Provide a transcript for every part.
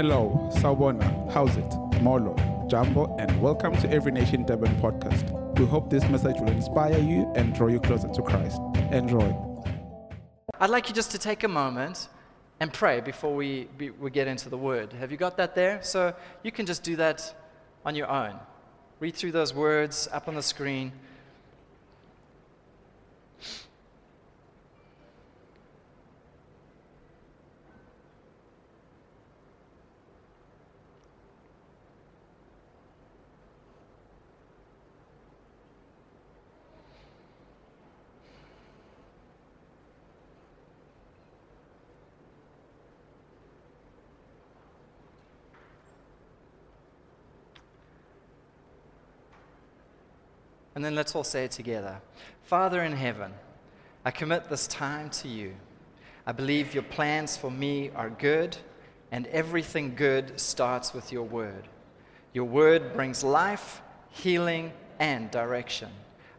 Hello, Sawubona, how's it? Molo, Jambo, and welcome to Every Nation Durban podcast. We hope this message will inspire you and draw you closer to Christ. Enjoy. I'd like you just to take a moment and pray before we, be, we get into the word. Have you got that there? So you can just do that on your own. Read through those words up on the screen. And then let's all say it together Father in heaven, I commit this time to you. I believe your plans for me are good, and everything good starts with your word. Your word brings life, healing, and direction.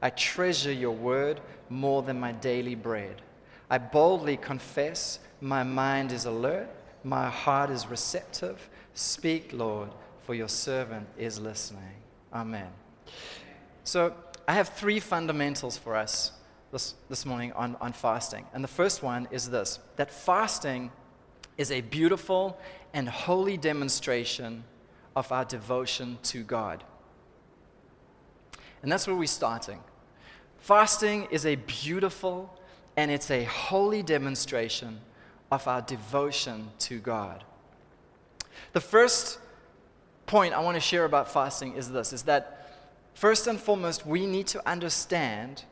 I treasure your word more than my daily bread. I boldly confess my mind is alert, my heart is receptive. Speak, Lord, for your servant is listening. Amen. So, I have three fundamentals for us this, this morning on, on fasting. And the first one is this that fasting is a beautiful and holy demonstration of our devotion to God. And that's where we're starting. Fasting is a beautiful and it's a holy demonstration of our devotion to God. The first point I want to share about fasting is this is that First and foremost, we need to understand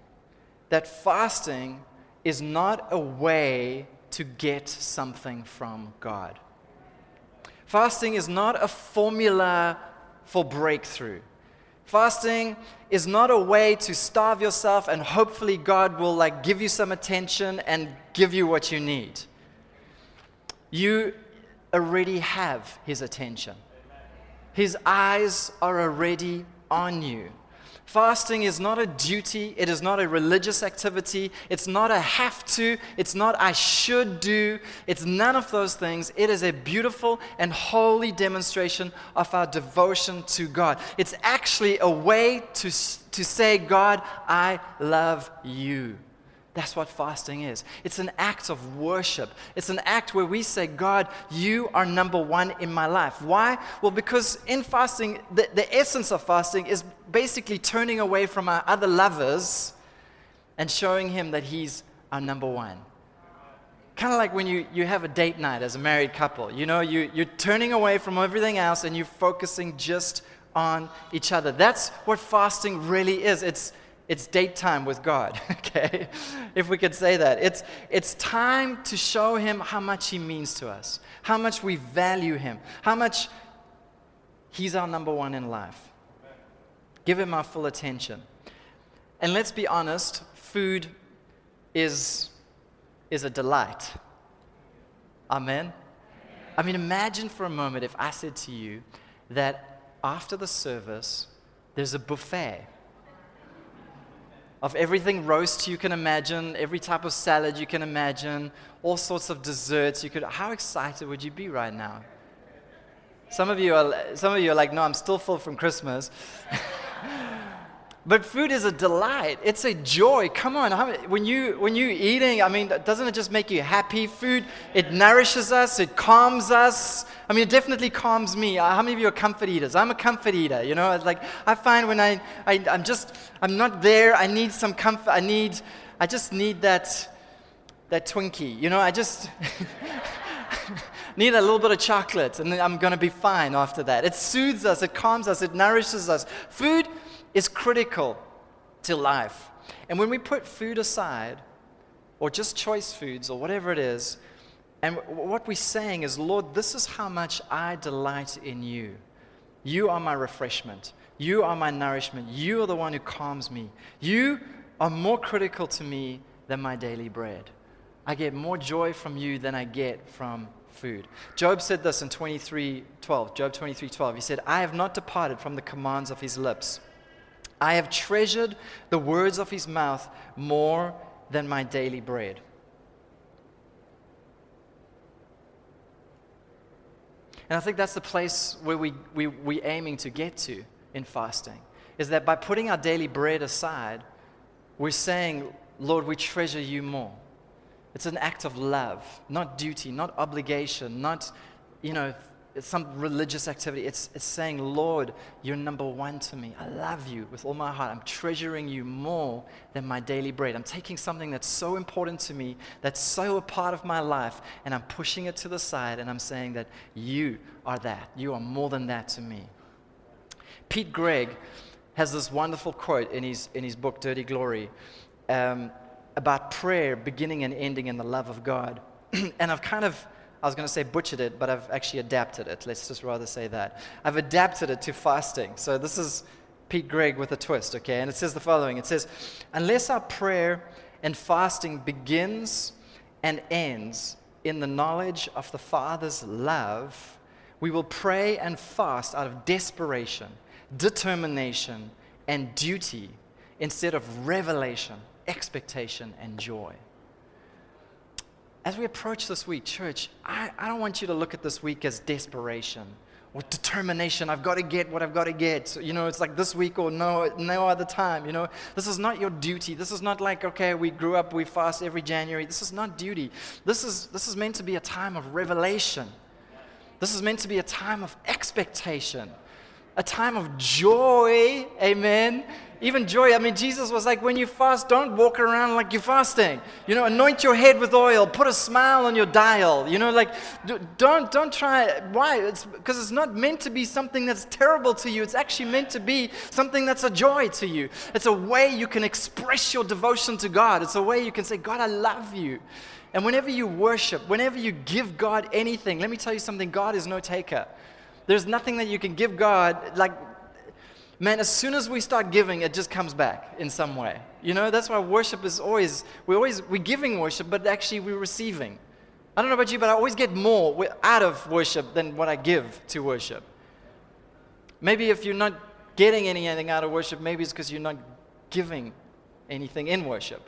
that fasting is not a way to get something from God. Fasting is not a formula for breakthrough. Fasting is not a way to starve yourself and hopefully God will like give you some attention and give you what you need. You already have his attention. His eyes are already on you. Fasting is not a duty, it is not a religious activity, it's not a have to, it's not I should do, it's none of those things. It is a beautiful and holy demonstration of our devotion to God. It's actually a way to, to say, God, I love you. That's what fasting is. It's an act of worship. It's an act where we say, God, you are number one in my life. Why? Well, because in fasting, the, the essence of fasting is basically turning away from our other lovers and showing Him that He's our number one. Kind of like when you, you have a date night as a married couple. You know, you, you're turning away from everything else and you're focusing just on each other. That's what fasting really is. It's, it's date time with God, okay? If we could say that. It's, it's time to show Him how much He means to us, how much we value Him, how much He's our number one in life. Give Him our full attention. And let's be honest, food is, is a delight. Amen? I mean, imagine for a moment if I said to you that after the service, there's a buffet of everything roast you can imagine, every type of salad you can imagine, all sorts of desserts you could. How excited would you be right now? Some of you are, some of you are like, no, I'm still full from Christmas. But food is a delight. It's a joy. Come on, when you when you eating, I mean, doesn't it just make you happy? Food, it nourishes us, it calms us. I mean, it definitely calms me. Uh, how many of you are comfort eaters? I'm a comfort eater. You know, it's like I find when I, I I'm just I'm not there. I need some comfort. I need I just need that that Twinkie. You know, I just. need a little bit of chocolate and I'm going to be fine after that. It soothes us, it calms us, it nourishes us. Food is critical to life. And when we put food aside, or just choice foods, or whatever it is, and what we're saying is, Lord, this is how much I delight in you. You are my refreshment. You are my nourishment. You are the one who calms me. You are more critical to me than my daily bread. I get more joy from you than I get from food. Job said this in 23:12. Job 23:12. He said, "I have not departed from the commands of his lips." I have treasured the words of his mouth more than my daily bread. And I think that's the place where we, we, we're aiming to get to in fasting, is that by putting our daily bread aside, we're saying, Lord, we treasure you more. It's an act of love, not duty, not obligation, not, you know, some religious activity. It's, it's saying, Lord, you're number one to me. I love you with all my heart. I'm treasuring you more than my daily bread. I'm taking something that's so important to me, that's so a part of my life, and I'm pushing it to the side, and I'm saying that you are that. You are more than that to me. Pete Greig has this wonderful quote in his, in his book, Dirty Glory. Um, about prayer beginning and ending in the love of God. and I've kind of, I was going to say butchered it, but I've actually adapted it. Let's just rather say that. I've adapted it to fasting. So this is Pete Greig with a twist, okay? And it says the following It says, Unless our prayer and fasting begins and ends in the knowledge of the Father's love, we will pray and fast out of desperation, determination, and duty instead of revelation expectation and joy. As we approach this week, church, I, I don't want you to look at this week as desperation or determination. I've got to get what I've got to get. So, you know, it's like this week or no, no other time. You know, this is not your duty. This is not like, okay, we grew up, we fast every January. This is not duty. This is, this is meant to be a time of revelation. This is meant to be a time of expectation, a time of joy. Amen even joy. I mean, Jesus was like, when you fast, don't walk around like you're fasting. You know, anoint your head with oil, put a smile on your dial. You know, like, don't, don't try. Why? It's because it's not meant to be something that's terrible to you. It's actually meant to be something that's a joy to you. It's a way you can express your devotion to God. It's a way you can say, God, I love you. And whenever you worship, whenever you give God anything, let me tell you something God is no taker. There's nothing that you can give God, like man, as soon as we start giving, it just comes back in some way. You know, that's why worship is always, we're always, we're giving worship, but actually we're receiving. I don't know about you, but I always get more out of worship than what I give to worship. Maybe if you're not getting anything out of worship, maybe it's because you're not giving anything in worship.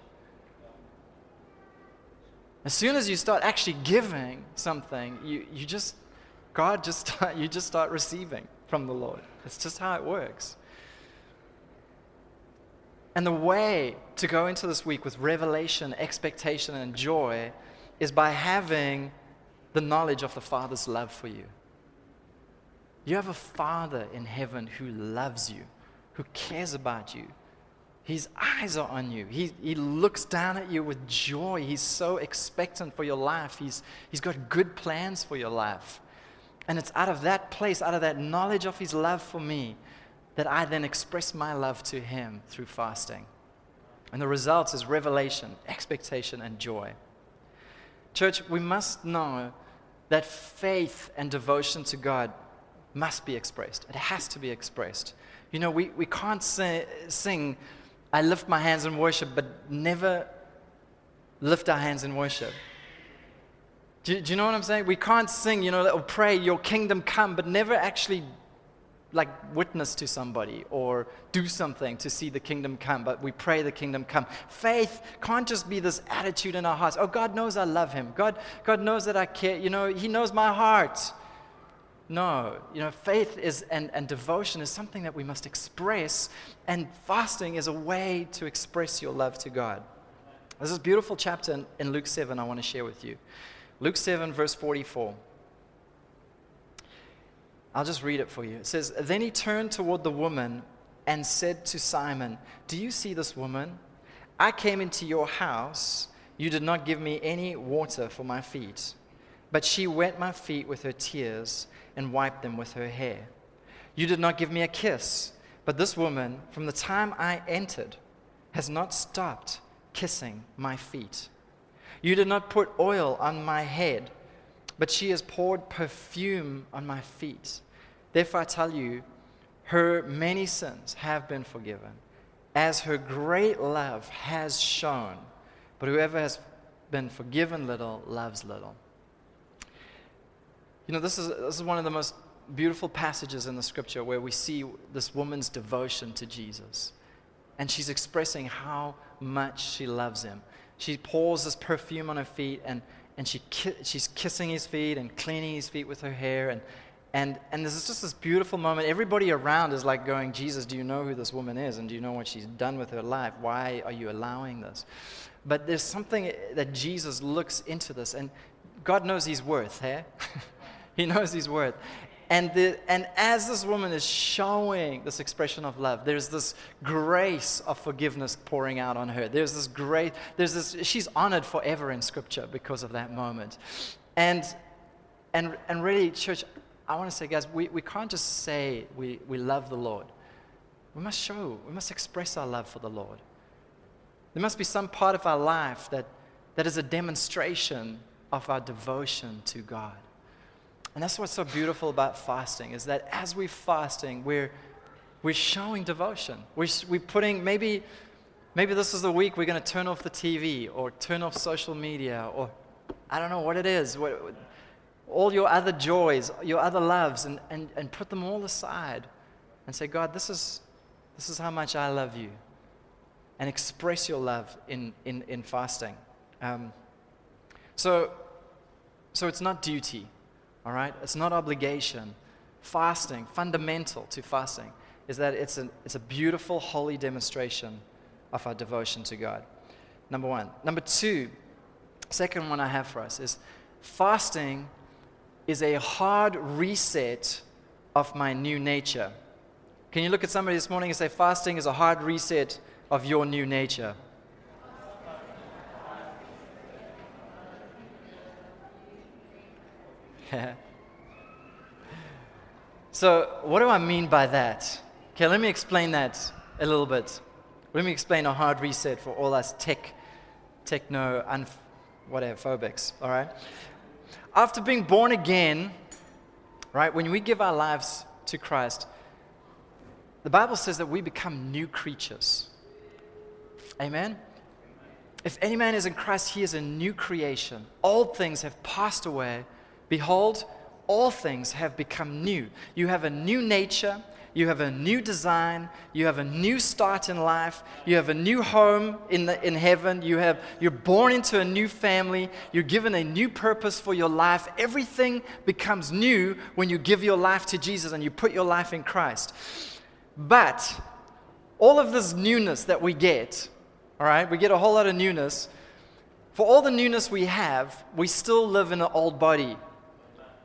As soon as you start actually giving something, you, you just, God just, start, you just start receiving from the Lord. It's just how it works. And the way to go into this week with revelation, expectation, and joy is by having the knowledge of the Father's love for you. You have a Father in heaven who loves you, who cares about you. His eyes are on you. He, he looks down at you with joy. He's so expectant for your life. He's, he's got good plans for your life. And it's out of that place, out of that knowledge of His love for me, that I then express my love to Him through fasting. And the result is revelation, expectation, and joy. Church, we must know that faith and devotion to God must be expressed. It has to be expressed. You know, we, we can't say, sing, I lift my hands in worship, but never lift our hands in worship. Do, do you know what I'm saying? We can't sing, you know, or pray, Your kingdom come, but never actually like witness to somebody or do something to see the kingdom come, but we pray the kingdom come. Faith can't just be this attitude in our hearts. Oh, God knows I love him. God, God knows that I care. You know, he knows my heart. No, you know, faith is and, and devotion is something that we must express, and fasting is a way to express your love to God. There's this beautiful chapter in, in Luke 7 I want to share with you. Luke 7, verse 44. I'll just read it for you. It says, Then he turned toward the woman and said to Simon, Do you see this woman? I came into your house. You did not give me any water for my feet, but she wet my feet with her tears and wiped them with her hair. You did not give me a kiss, but this woman, from the time I entered, has not stopped kissing my feet. You did not put oil on my head but she has poured perfume on my feet. Therefore, I tell you, her many sins have been forgiven, as her great love has shown. But whoever has been forgiven little loves little. You know, this is, this is one of the most beautiful passages in the scripture where we see this woman's devotion to Jesus. And she's expressing how much she loves him. She pours this perfume on her feet and and she ki- she's kissing his feet and cleaning his feet with her hair. And, And, and there's just this beautiful moment. Everybody around is like going, Jesus, do you know who this woman is? And do you know what she's done with her life? Why are you allowing this? But there's something that Jesus looks into this, and God knows his worth, hey? he knows his worth. And, the, and as this woman is showing this expression of love, there's this grace of forgiveness pouring out on her. There's this great, there's this, she's honored forever in Scripture because of that moment. And, and, and really, church, I want to say, guys, we, we can't just say we, we love the Lord. We must show, we must express our love for the Lord. There must be some part of our life that, that is a demonstration of our devotion to God. And that's what's so beautiful about fasting is that as we're fasting, we're, we're showing devotion. We're, we're putting, maybe, maybe this is the week we're going to turn off the TV or turn off social media or I don't know what it is. What, all your other joys, your other loves, and, and, and put them all aside and say, God, this is, this is how much I love you. And express your love in, in, in fasting. Um, so, so it's not duty. All right? It's not obligation. Fasting, fundamental to fasting, is that it's a, it's a beautiful, holy demonstration of our devotion to God. Number one. Number two, second one I have for us is fasting is a hard reset of my new nature. Can you look at somebody this morning and say, fasting is a hard reset of your new nature? so, what do I mean by that? Okay, let me explain that a little bit. Let me explain a hard reset for all us tech, techno, and whatever, phobics, all right? After being born again, right, when we give our lives to Christ, the Bible says that we become new creatures. Amen? If any man is in Christ, he is a new creation. Old things have passed away Behold, all things have become new. You have a new nature. You have a new design. You have a new start in life. You have a new home in, the, in heaven. You have, you're born into a new family. You're given a new purpose for your life. Everything becomes new when you give your life to Jesus and you put your life in Christ. But all of this newness that we get, all right, we get a whole lot of newness. For all the newness we have, we still live in an old body.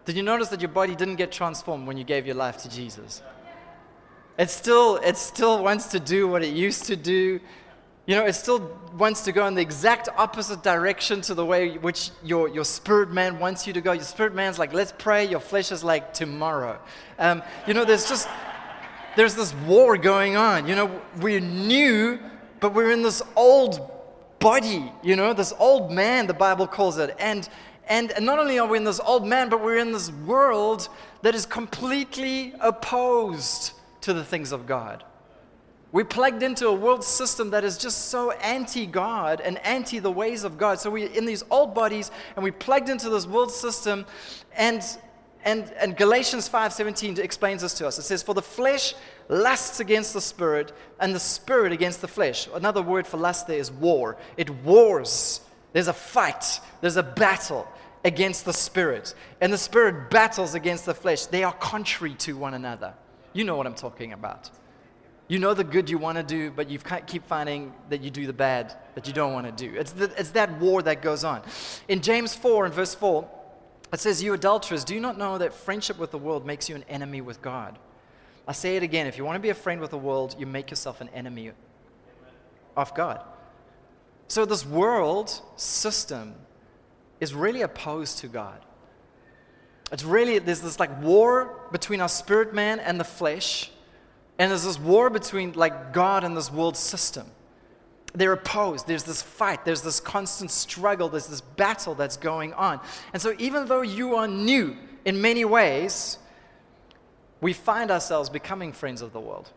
Did you notice that your body didn't get transformed when you gave your life to Jesus? It still, it still wants to do what it used to do. You know, it still wants to go in the exact opposite direction to the way which your, your spirit man wants you to go. Your spirit man's like, let's pray. Your flesh is like, tomorrow. Um, you know, there's just, there's this war going on. You know, we're new, but we're in this old body, you know, this old man, the Bible calls it. And, and not only are we in this old man, but we're in this world that is completely opposed to the things of God. We plugged into a world system that is just so anti God and anti the ways of God. So we're in these old bodies and we plugged into this world system. And, and, and Galatians 5:17 explains this to us. It says, For the flesh lusts against the spirit, and the spirit against the flesh. Another word for lust there is war. It wars. There's a fight, there's a battle against the spirit, and the spirit battles against the flesh. They are contrary to one another. You know what I'm talking about. You know the good you want to do, but you keep finding that you do the bad that you don't want to do. It's, the, it's that war that goes on. In James 4 and verse 4, it says, You adulterers, do you not know that friendship with the world makes you an enemy with God? I say it again if you want to be a friend with the world, you make yourself an enemy of God. So, this world system is really opposed to God. It's really, there's this like war between our spirit man and the flesh, and there's this war between like God and this world system. They're opposed. There's this fight. There's this constant struggle. There's this battle that's going on. And so, even though you are new in many ways, we find ourselves becoming friends of the world.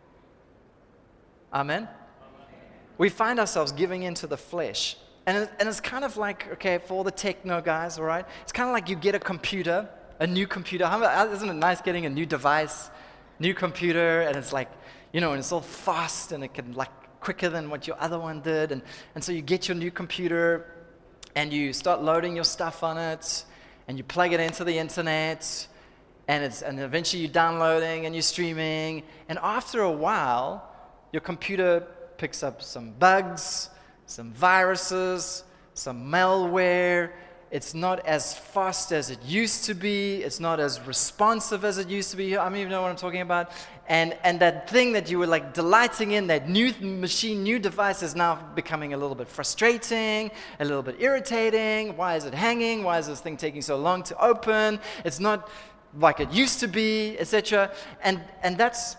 Amen? We find ourselves giving into the flesh and, and it's kind of like, okay, for all the techno guys, all right? It's kind of like you get a computer, a new computer. How, uh, isn't it nice getting a new device, new computer, and it's like, you know, and it's all fast and it can like quicker than what your other one did. And, and so you get your new computer and you start loading your stuff on it and you plug it into the internet and, it's, and eventually you're downloading and you're streaming. And after a while, your computer picks up some bugs, some viruses, some malware. It's not as fast as it used to be. It's not as responsive as it used to be. I don't even know what I'm talking about? And, and that thing that you were like delighting in, that new machine, new device is now becoming a little bit frustrating, a little bit irritating. Why is it hanging? Why is this thing taking so long to open? It's not like it used to be, etc. And, and that's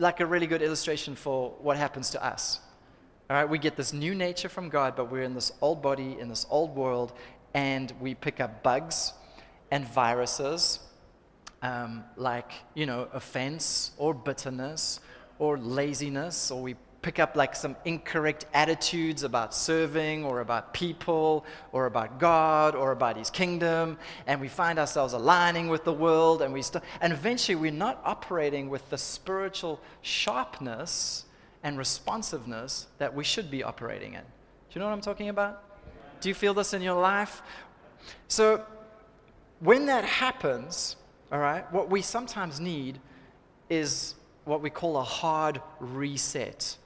like a really good illustration for what happens to us. All right, we get this new nature from God, but we're in this old body, in this old world, and we pick up bugs and viruses um, like, you know, offense or bitterness or laziness, or we pick up like some incorrect attitudes about serving or about people or about God or about his kingdom and we find ourselves aligning with the world and we st- and eventually we're not operating with the spiritual sharpness and responsiveness that we should be operating in. Do you know what I'm talking about? Do you feel this in your life? So when that happens, all right, what we sometimes need is what we call a hard reset.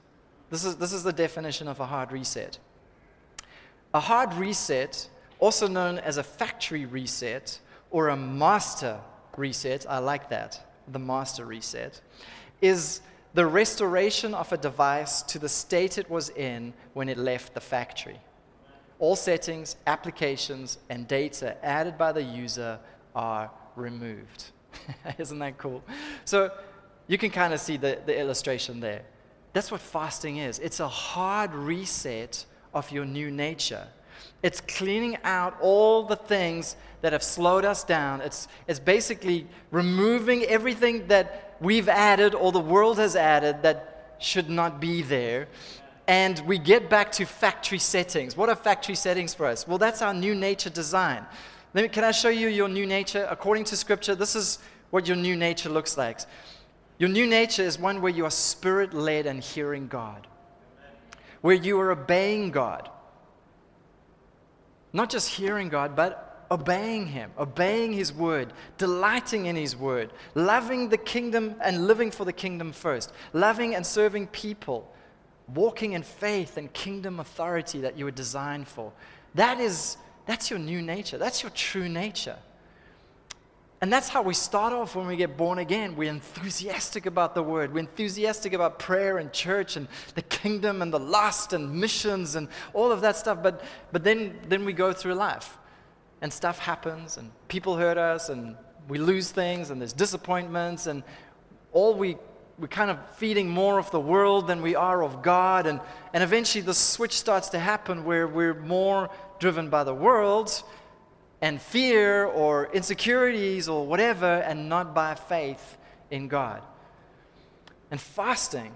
This is, this is the definition of a hard reset. A hard reset, also known as a factory reset or a master reset, I like that, the master reset, is the restoration of a device to the state it was in when it left the factory. All settings, applications, and data added by the user are removed. Isn't that cool? So you can kind of see the, the illustration there. That's what fasting is it's a hard reset of your new nature. It's cleaning out all the things that have slowed us down. It's, it's basically removing everything that we've added or the world has added that should not be there. And we get back to factory settings. What are factory settings for us? Well, that's our new nature design. Me, can I show you your new nature? According to Scripture, this is what your new nature looks like. Your new nature is one where you are spirit led and hearing God, where you are obeying God. Not just hearing God, but obeying Him, obeying His word, delighting in His word, loving the kingdom and living for the kingdom first, loving and serving people, walking in faith and kingdom authority that you were designed for. That is, that's your new nature. That's your true nature. And that's how we start off when we get born again. We're enthusiastic about the word. We're enthusiastic about prayer and church and the kingdom and the lust and missions and all of that stuff. But, but then, then we go through life and stuff happens and people hurt us and we lose things and there's disappointments and all we we're kind of feeding more of the world than we are of God. And, and eventually the switch starts to happen where we're more driven by the world and fear or insecurities or whatever, and not by faith in God. And fasting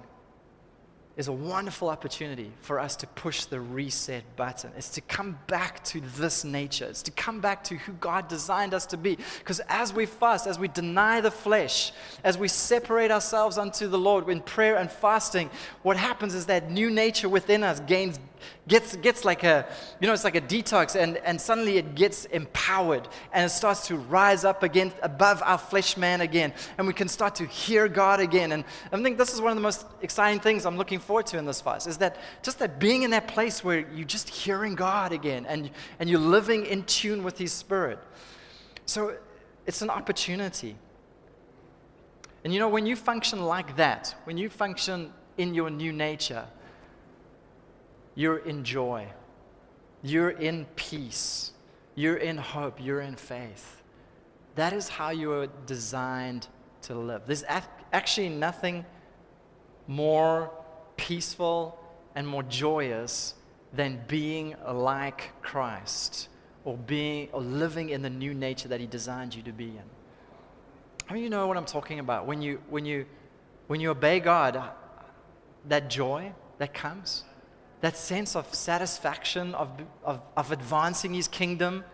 is a wonderful opportunity for us to push the reset button. It's to come back to this nature. It's to come back to who God designed us to be. Because as we fast, as we deny the flesh, as we separate ourselves unto the Lord in prayer and fasting, what happens is that new nature within us gains gets, gets like a, you know, it's like a detox, and, and suddenly it gets empowered and it starts to rise up again above our flesh man again, and we can start to hear God again. And I think this is one of the most exciting things I'm looking forward to in this fast is that just that being in that place where you're just hearing God again and, and you're living in tune with His Spirit. So it's an opportunity. And you know, when you function like that, when you function in your new nature, you're in joy, you're in peace, you're in hope, you're in faith. That is how you are designed to live. There's actually nothing more peaceful and more joyous than being like Christ or being or living in the new nature that he designed you to be in. How mean, you know what I'm talking about? When you when you when you obey God, that joy that comes, that sense of satisfaction, of, of, of advancing his kingdom,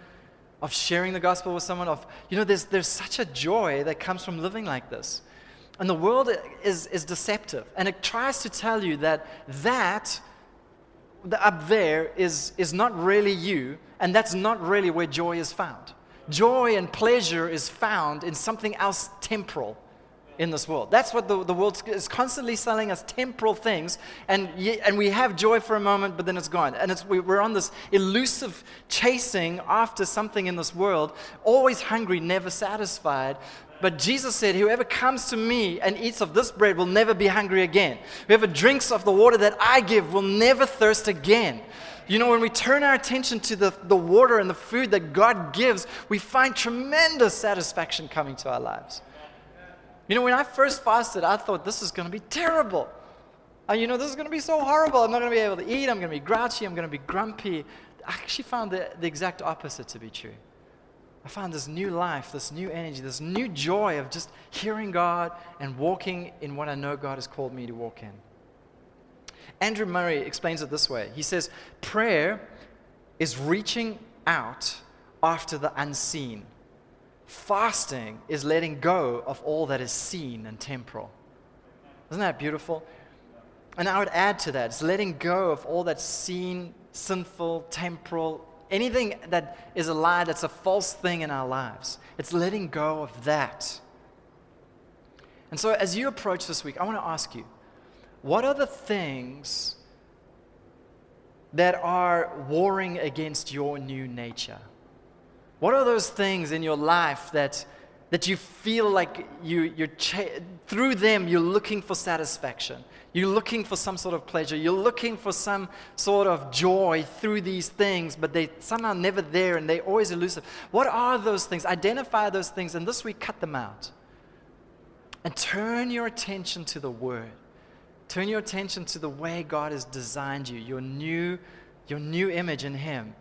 of sharing the gospel with someone, of, you know, there's, there's such a joy that comes from living like this. And the world is, is deceptive. And it tries to tell you that that the up there is, is not really you, and that's not really where joy is found. Joy and pleasure is found in something else temporal in this world. That's what the, the world is constantly selling us temporal things, and, and we have joy for a moment, but then it's gone. And it's, we, we're on this elusive chasing after something in this world, always hungry, never satisfied. But Jesus said, Whoever comes to me and eats of this bread will never be hungry again. Whoever drinks of the water that I give will never thirst again. You know, when we turn our attention to the, the water and the food that God gives, we find tremendous satisfaction coming to our lives. You know, when I first fasted, I thought this is going to be terrible. You know, this is going to be so horrible. I'm not going to be able to eat. I'm going to be grouchy. I'm going to be grumpy. I actually found the, the exact opposite to be true. I found this new life, this new energy, this new joy of just hearing God and walking in what I know God has called me to walk in. Andrew Murray explains it this way He says, Prayer is reaching out after the unseen Fasting is letting go of all that is seen and temporal. Isn't that beautiful? And I would add to that, it's letting go of all that's seen, sinful, temporal, anything that is a lie, that's a false thing in our lives. It's letting go of that. And so, as you approach this week, I want to ask you what are the things that are warring against your new nature? What are those things in your life that, that you feel like you, you're cha- through them you're looking for satisfaction? You're looking for some sort of pleasure. You're looking for some sort of joy through these things, but they somehow never there and they're always elusive. What are those things? Identify those things, and this week cut them out. And turn your attention to the Word. Turn your attention to the way God has designed you, your new, your new image in Him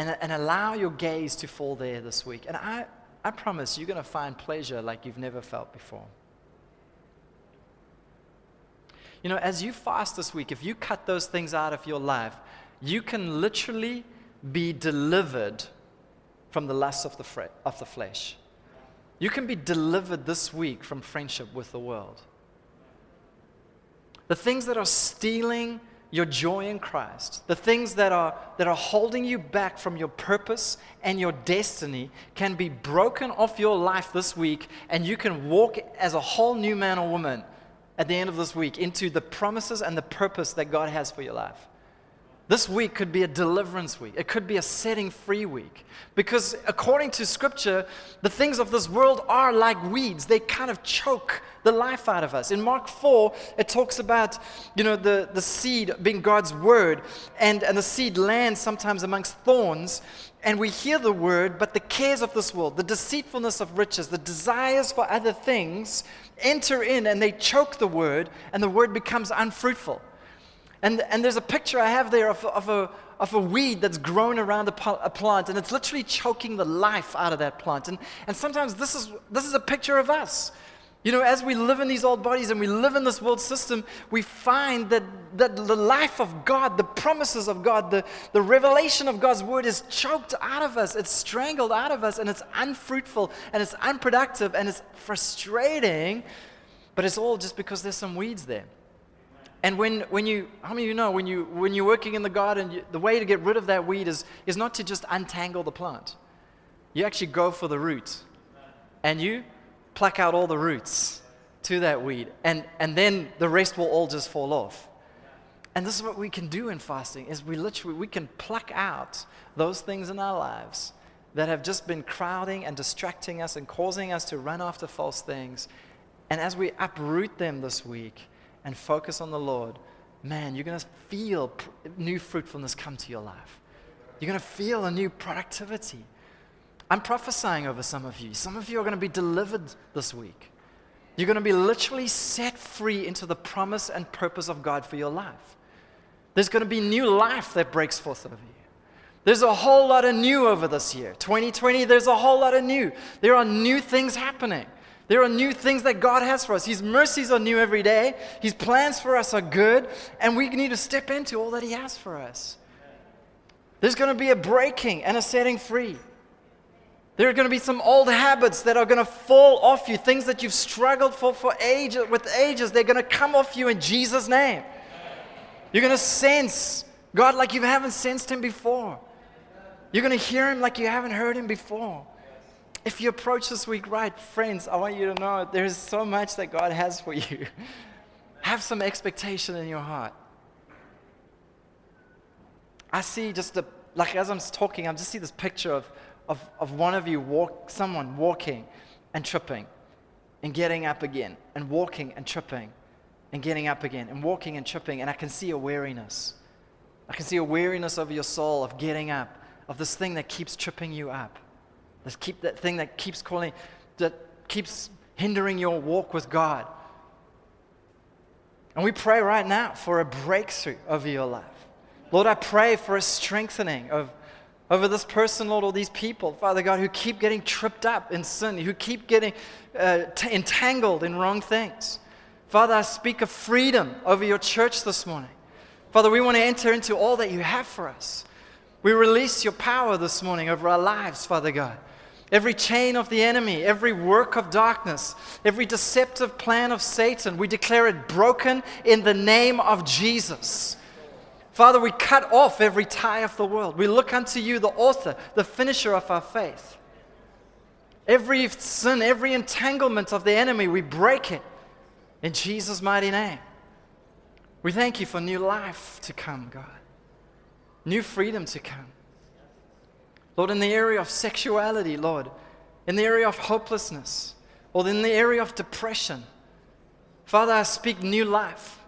and, and allow your gaze to fall there this week. And I, I promise you're going to find pleasure like you've never felt before. You know, as you fast this week, if you cut those things out of your life, you can literally be delivered from the lust of the, fre- of the flesh. You can be delivered this week from friendship with the world. The things that are stealing your joy in Christ, the things that are, that are holding you back from your purpose and your destiny, can be broken off your life this week, and you can walk as a whole new man or woman at the end of this week into the promises and the purpose that God has for your life. This week could be a deliverance week. It could be a setting free week. Because according to scripture, the things of this world are like weeds. They kind of choke the life out of us. In Mark 4, it talks about, you know, the, the seed being God's word, and, and the seed lands sometimes amongst thorns, and we hear the word, but the cares of this world, the deceitfulness of riches, the desires for other things enter in and they choke the word, and the word becomes unfruitful. And, and there's a picture I have there of, of, a, of a weed that's grown around a, a, plant, and it's literally choking the life out of that plant. And, and sometimes this is, this is a picture of us. You know, as we live in these old bodies and we live in this world system, we find that, that the life of God, the promises of God, the, the revelation of God's word is choked out of us, it's strangled out of us, and it's unfruitful, and it's unproductive, and it's frustrating, but it's all just because there's some weeds there. And when, when you, how many of you know, when, you, when you're working in the garden, you, the way to get rid of that weed is, is not to just untangle the plant. You actually go for the root and you pluck out all the roots to that weed. And, and then the rest will all just fall off. And this is what we can do in fasting is we literally we can pluck out those things in our lives that have just been crowding and distracting us and causing us to run after false things. And as we uproot them this week, and focus on the Lord, man, you're going to feel new fruitfulness come to your life. You're going to feel a new productivity. I'm prophesying over some of you. Some of you are going to be delivered this week. You're going to be literally set free into the promise and purpose of God for your life. There's going to be new life that breaks forth over you. There's a whole lot of new over this year. 2020, there's a whole lot of new. There are new things happening. There are new things that God has for us. His mercies are new every day. His plans for us are good, and we need to step into all that He has for us. There's going to be a breaking and a setting free. There are going to be some old habits that are going to fall off you, things that you've struggled for for ages, with ages. They're going to come off you in Jesus' name. You're going to sense God like you haven't sensed Him before. You're going to hear him like you haven't heard him before. If you approach this week right, friends, I want you to know there's so much that God has for you. Have some expectation in your heart. I see just the, like as I'm talking, I just see this picture of, of, of one of you walk, someone walking and tripping and getting up again and walking and tripping and getting up again and walking and tripping. And I can see a weariness. I can see a weariness over your soul of getting up, of this thing that keeps tripping you up. This keep, that thing that keeps calling, that keeps hindering your walk with God. And we pray right now for a breakthrough over your life. Lord, I pray for a strengthening of, over this person, Lord, or these people, Father God, who keep getting tripped up in sin, who keep getting uh, t- entangled in wrong things. Father, I speak of freedom over your church this morning. Father, we want to enter into all that you have for us. We release your power this morning over our lives, Father God. Every chain of the enemy, every work of darkness, every deceptive plan of Satan, we declare it broken in the name of Jesus. Father, we cut off every tie of the world. We look unto you, the author, the finisher of our faith. Every sin, every entanglement of the enemy, we break it in Jesus' mighty name. We thank you for new life to come, God, new freedom to come. Lord, in the area of sexuality, Lord, in the area of hopelessness, or in the area of depression, Father, I speak new life.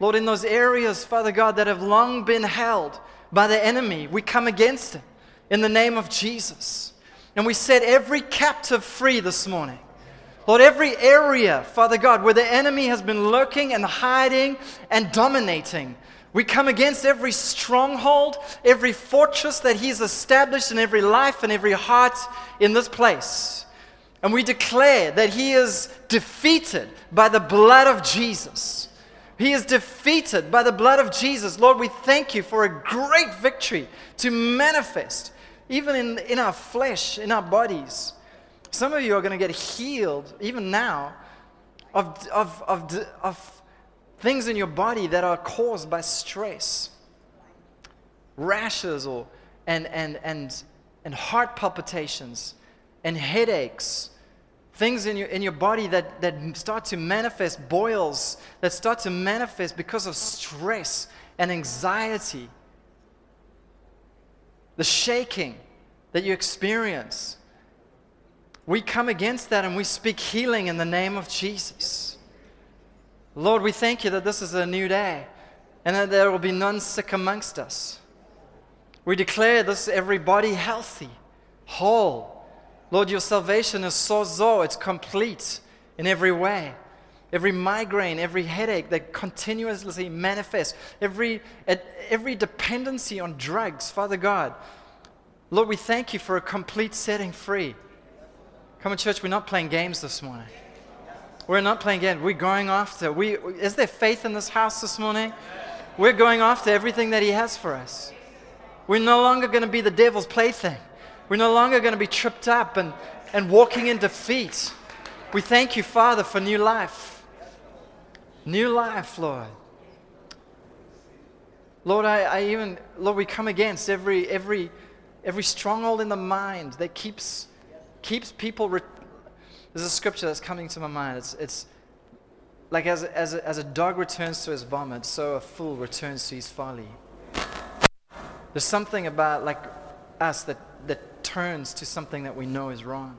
Lord, in those areas, Father God, that have long been held by the enemy, we come against it in the name of Jesus. And we set every captive free this morning. Lord, every area, Father God, where the enemy has been lurking and hiding and dominating, we come against every stronghold, every fortress that He's established in every life and every heart in this place. And we declare that He is defeated by the blood of Jesus. He is defeated by the blood of Jesus. Lord, we thank you for a great victory to manifest, even in, in our flesh, in our bodies. Some of you are going to get healed, even now, of, of, of, of things in your body that are caused by stress, rashes, or, and, and, and, and heart palpitations, and headaches, things in your, in your body that, that start to manifest, boils that start to manifest because of stress and anxiety, the shaking that you experience. We come against that and we speak healing in the name of Jesus. Lord, we thank you that this is a new day and that there will be none sick amongst us. We declare this everybody healthy, whole. Lord, your salvation is sozo, it's complete in every way. Every migraine, every headache that continuously manifests, every, every dependency on drugs, Father God. Lord, we thank you for a complete setting free. Come on, church, we're not playing games this morning. We're not playing games. We're going after. We, is there faith in this house this morning? We're going after everything that He has for us. We're no longer going to be the devil's plaything. We're no longer going to be tripped up and, and walking in defeat. We thank you, Father, for new life. New life, Lord. Lord, I, I even, Lord, we come against every, every, every stronghold in the mind that keeps, keeps people re- there's a scripture that's coming to my mind. It's, it's like as, as, a, as a dog returns to his vomit, so a fool returns to his folly. There's something about like us that, that turns to something that we know is wrong.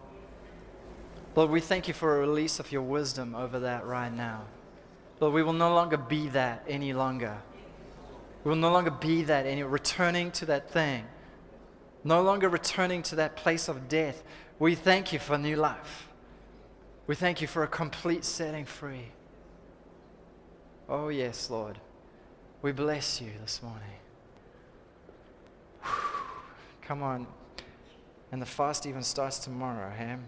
Lord, we thank you for a release of your wisdom over that right now. Lord, we will no longer be that any longer. We will no longer be that any returning to that thing. No longer returning to that place of death. We thank you for new life. We thank you for a complete setting free. Oh, yes, Lord. We bless you this morning. Come on. And the fast even starts tomorrow, Ham.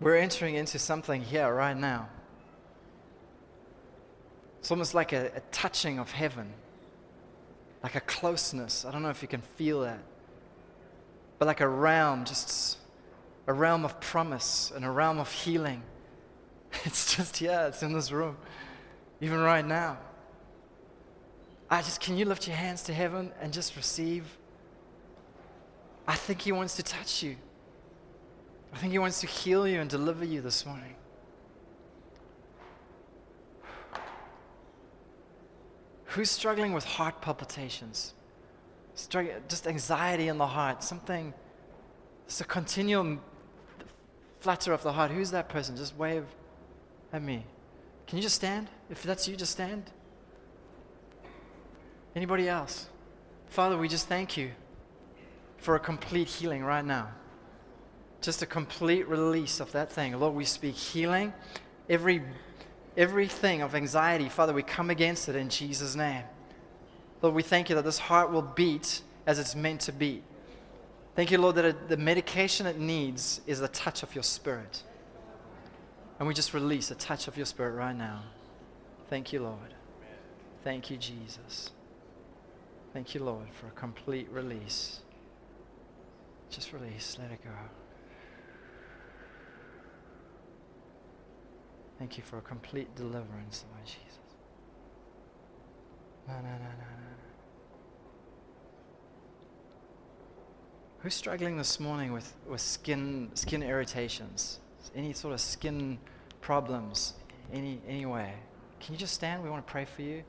We're entering into something here right now. It's almost like a, a touching of heaven, like a closeness. I don't know if you can feel that, but like a realm just a realm of promise and a realm of healing. It's just, yeah, it's in this room, even right now. I just, can you lift your hands to heaven and just receive? I think He wants to touch you. I think He wants to heal you and deliver you this morning. Who's struggling with heart palpitations? just anxiety in the heart, something, it's a continual flutter of the heart. Who's that person? Just wave at me. Can you just stand? If that's you, just stand. Anybody else? Father, we just thank you for a complete healing right now. Just a complete release of that thing. Lord, we speak healing. Every everything of anxiety, Father, we come against it in Jesus' name. Lord, we thank you that this heart will beat as it's meant to beat. Thank you, Lord, that the medication it needs is the touch of your spirit. And we just release a touch of your spirit right now. Thank you, Lord. Thank you, Jesus. Thank you, Lord, for a complete release. Just release, let it go. Thank you for a complete deliverance, Lord Jesus. Who's struggling this morning with, with skin, skin irritations? Any sort of skin problems? Any, anyway? Can you just stand? We want to pray for you.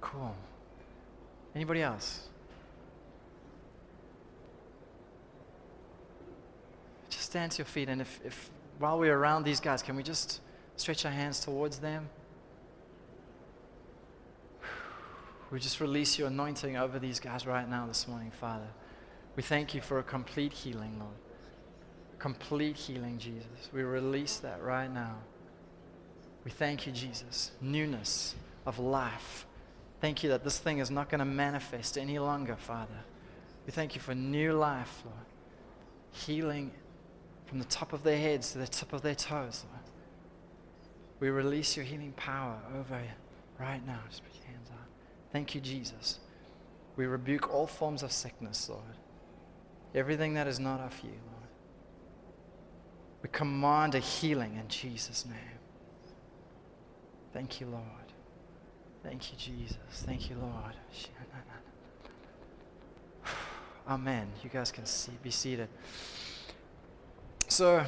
Cool. Anybody else? Just stand to your feet, and if, if while we're around these guys, can we just stretch our hands towards them? We just release your anointing over these guys right now this morning, Father. We thank you for a complete healing, Lord. Complete healing, Jesus. We release that right now. We thank you, Jesus. Newness of life Thank you that this thing is not going to manifest any longer, Father. We thank you for new life, Lord. Healing from the top of their heads to the tip of their toes, Lord. We release your healing power over right now. Just put your hands out. Thank you, Jesus. We rebuke all forms of sickness, Lord. Everything that is not of you, Lord. We command a healing in Jesus' name. Thank you, Lord. Thank you, Jesus. Thank you, Lord. Amen. You guys can see, be seated. So,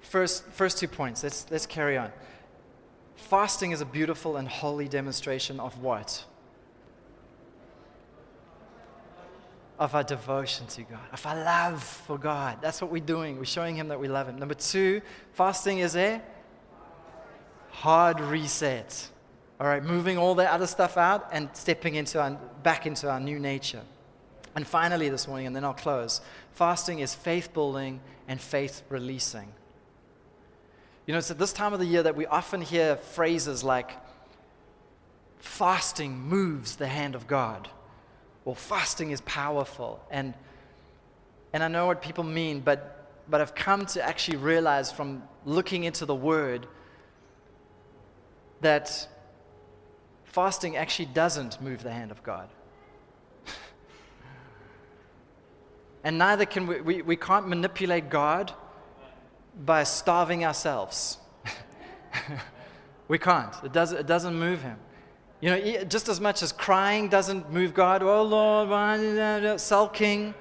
first, first two points. Let's, let's carry on. Fasting is a beautiful and holy demonstration of what? Of our devotion to God, of our love for God. That's what we're doing. We're showing Him that we love Him. Number two, fasting is a hard reset. All right, moving all the other stuff out and stepping into our, back into our new nature. And finally, this morning, and then I'll close fasting is faith building and faith releasing. You know, it's at this time of the year that we often hear phrases like, fasting moves the hand of God, or fasting is powerful. And, and I know what people mean, but, but I've come to actually realize from looking into the Word that fasting actually doesn't move the hand of God. and neither can we, we, we can't manipulate God by starving ourselves. we can't. It, does, it doesn't move him. You know, just as much as crying doesn't move God, oh Lord, sulking,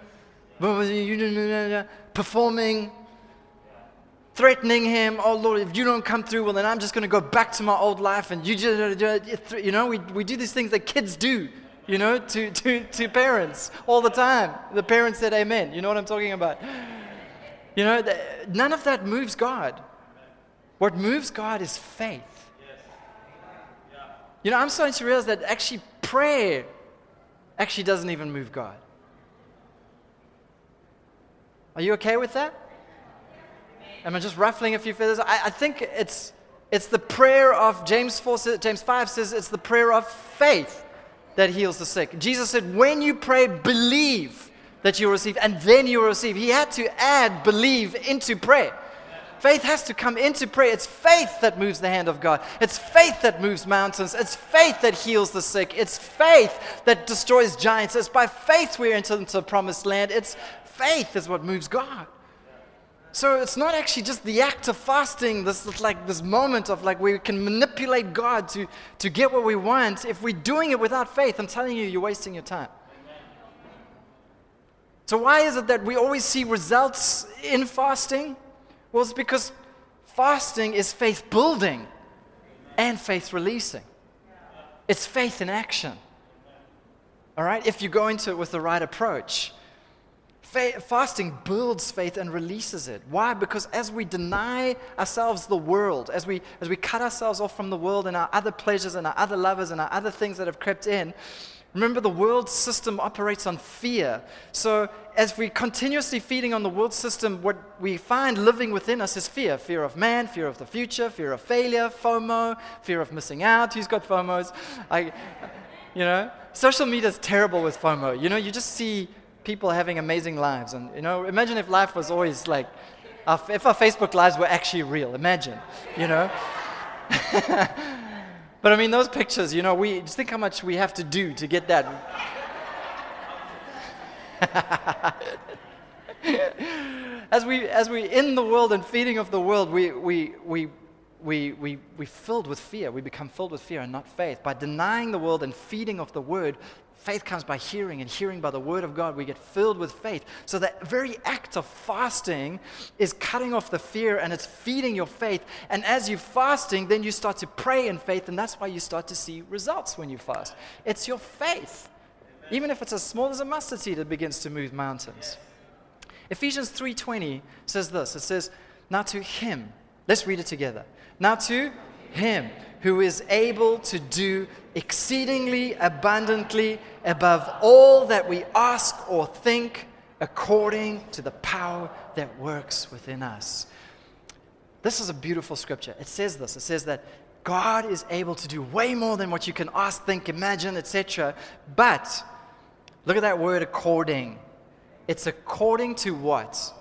performing, threatening him, oh Lord, if you don't come through, well, then I'm just going to go back to my old life. And you just, you know, we, we do these things that kids do, you know, to, to, to parents all the time. The parents said amen. You know what I'm talking about? You know, none of that moves God. What moves God is faith. You know, I'm starting to realize that actually prayer actually doesn't even move God. Are you okay with that? Am I just ruffling a few feathers? I, I think it's, it's the prayer of James 4, James 5 says it's the prayer of faith that heals the sick. Jesus said, when you pray, believe that you receive, and then you receive. He had to add believe into prayer. Faith has to come into prayer. It's faith that moves the hand of God. It's faith that moves mountains. It's faith that heals the sick. It's faith that destroys giants. It's by faith we enter into the promised land. It's faith is what moves God. So it's not actually just the act of fasting, this like this moment of like we can manipulate God to, to get what we want. If we're doing it without faith, I'm telling you, you're wasting your time. So why is it that we always see results in fasting? Well, it's because fasting is faith building and faith releasing. It's faith in action. All right? If you go into it with the right approach. fasting builds faith and releases it. Why? Because as we deny ourselves the world, as we, as we cut ourselves off from the world and our other pleasures and our other lovers and our other things that have crept in, Remember, the world system operates on fear. So, as we continuously feeding on the world system, what we find living within us is fear fear of man, fear of the future, fear of failure, FOMO, fear of missing out. Who's got FOMOs? I, you know, social media is terrible with FOMO. You know, you just see people having amazing lives. And, you know, imagine if life was always like, if our Facebook lives were actually real. Imagine, you know. But I mean, those pictures, you know, we just think how much we have to do to get that. as we as we in the world and feeding of the world, we we we we, we, we filled with fear. We become filled with fear and not faith. By denying the world and feeding of the word, Faith comes by hearing, and hearing by the word of God. We get filled with faith. So, that very act of fasting is cutting off the fear and it's feeding your faith. And as you're fasting, then you start to pray in faith, and that's why you start to see results when you fast. It's your faith. Even if it's as small as a mustard seed, it begins to move mountains. Ephesians 3:20 says this. It says, "Now to him, let's read it together. Now to him who is able to do exceedingly abundantly above all that we ask or think, according to the power that works within us. This is a beautiful scripture. It says this it says that God is able to do way more than what you can ask, think, imagine, etc. But look at that word according. It's according to what?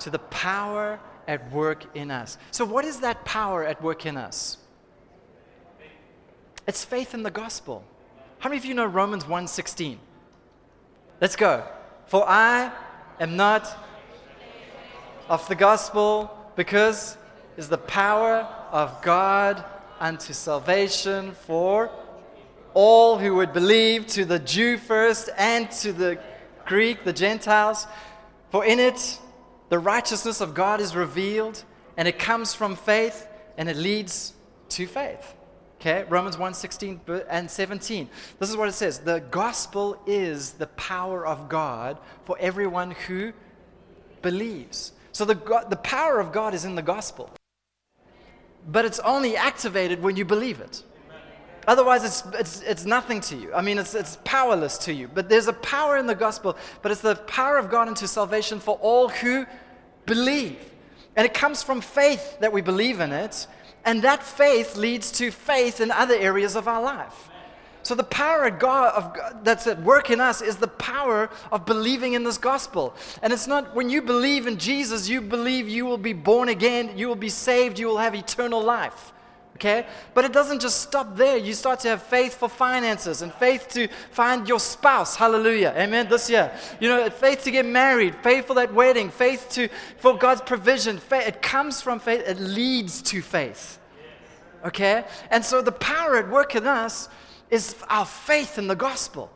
To the power at work in us. So, what is that power at work in us? It's faith in the gospel. How many of you know Romans 1:16? Let's go. For I am not of the gospel because is the power of God unto salvation for all who would believe, to the Jew first and to the Greek, the Gentiles. For in it the righteousness of God is revealed, and it comes from faith, and it leads to faith. Okay, Romans 1 16 and 17. This is what it says The gospel is the power of God for everyone who believes. So the, the power of God is in the gospel. But it's only activated when you believe it. Otherwise, it's, it's, it's nothing to you. I mean, it's, it's powerless to you. But there's a power in the gospel, but it's the power of God into salvation for all who believe. And it comes from faith that we believe in it, and that faith leads to faith in other areas of our life. So the power of God, of God that's at work in us is the power of believing in this gospel. And it's not when you believe in Jesus, you believe you will be born again, you will be saved, you will have eternal life okay? But it doesn't just stop there. You start to have faith for finances and faith to find your spouse. Hallelujah. Amen. This year. You know, faith to get married, faith for that wedding, faith to for God's provision. Faith, it comes from faith, it leads to faith. Okay? And so the power at work in us is our faith in the gospel.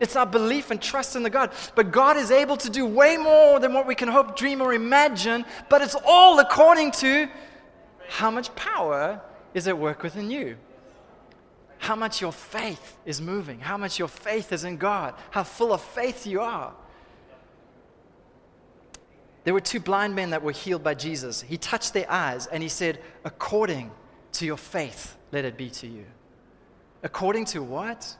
It's our belief and trust in the God. But God is able to do way more than what we can hope, dream, or imagine. But it's all according to how much power is at work within you. How much your faith is moving, how much your faith is in God, how full of faith you are. There were two blind men that were healed by Jesus. He touched their eyes and he said, According to your faith, let it be to you. According to what?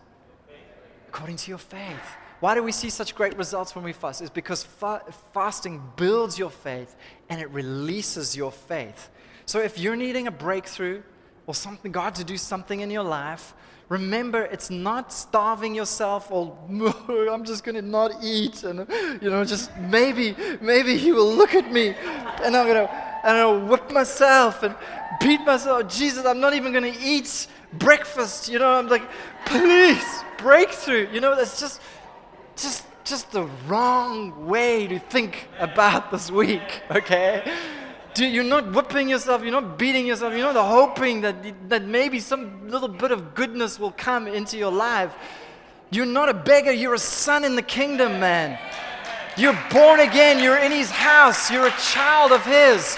According to your faith. Why do we see such great results when we fast? It's because fa- fasting builds your faith and it releases your faith. So if you're needing a breakthrough, or something, God to do something in your life, remember it's not starving yourself or I'm just going to not eat and you know just maybe maybe he will look at me and I'm going to and I'll whip myself and beat myself. Jesus, I'm not even going to eat breakfast. You know, I'm like, please breakthrough. You know, that's just just just the wrong way to think about this week, okay? Do, you're not whipping yourself, you're not beating yourself, you're not hoping that, that maybe some little bit of goodness will come into your life. You're not a beggar, you're a son in the kingdom, man. You're born again, you're in his house, you're a child of his.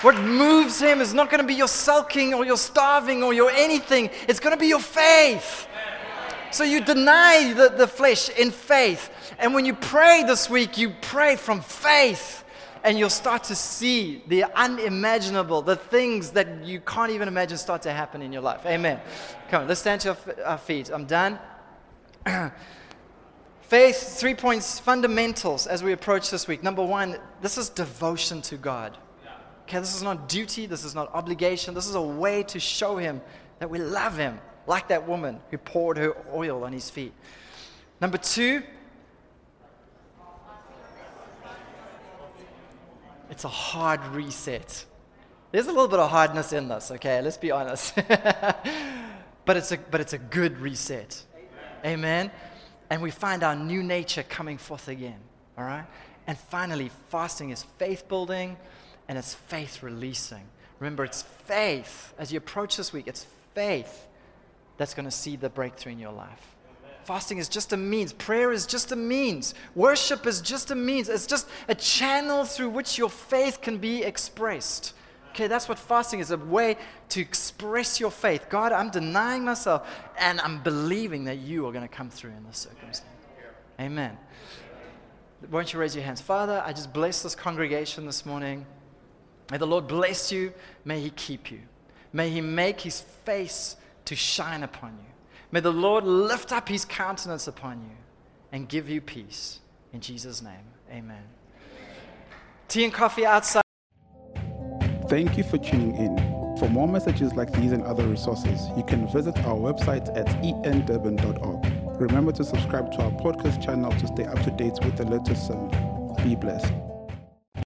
What moves him is not going to be your sulking or your starving or your anything, it's going to be your faith. So you deny the, the flesh in faith. And when you pray this week, you pray from faith. And you'll start to see the unimaginable, the things that you can't even imagine start to happen in your life. Amen. Come on, let's stand to our feet. I'm done. Faith, three points, fundamentals as we approach this week. Number one, this is devotion to God. Okay, this is not duty, this is not obligation, this is a way to show Him that we love Him, like that woman who poured her oil on His feet. Number two, it's a hard reset. There's a little bit of hardness in this, okay? Let's be honest. but, it's a, but it's a good reset. Amen. And we find our new nature coming forth again. All right? And finally, fasting is faith building and it's faith releasing. Remember, it's faith. As you approach this week, it's faith that's going to see the breakthrough in your life. Fasting is just a means. Prayer is just a means. Worship is just a means. It's just a channel through which your faith can be expressed. Okay, that's what fasting is a way to express your faith. God, I'm denying myself and I'm believing that you are going to come through in this circumstance. Amen. Won't you raise your hands? Father, I just bless this congregation this morning. May the Lord bless you. May He keep you. May He make His face to shine upon you. May the Lord lift up His countenance upon you and give you peace. In Jesus' name, amen. Tea and coffee outside. Thank you for tuning in. For more messages like these and other resources, you can visit our website at endurban.org. Remember to subscribe to our podcast channel to stay up to date with the latest sermon. Be blessed.